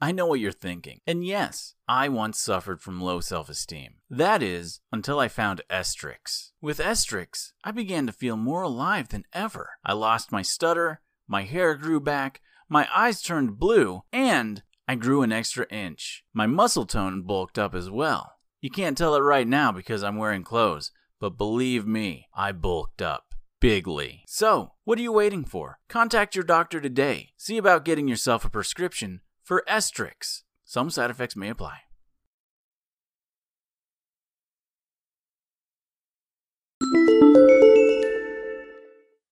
I know what you're thinking. And yes, I once suffered from low self esteem. That is, until I found Estriks. With Estriks, I began to feel more alive than ever. I lost my stutter, my hair grew back, my eyes turned blue, and I grew an extra inch. My muscle tone bulked up as well. You can't tell it right now because I'm wearing clothes, but believe me, I bulked up bigly. So, what are you waiting for? Contact your doctor today. See about getting yourself a prescription for Estriks. Some side effects may apply.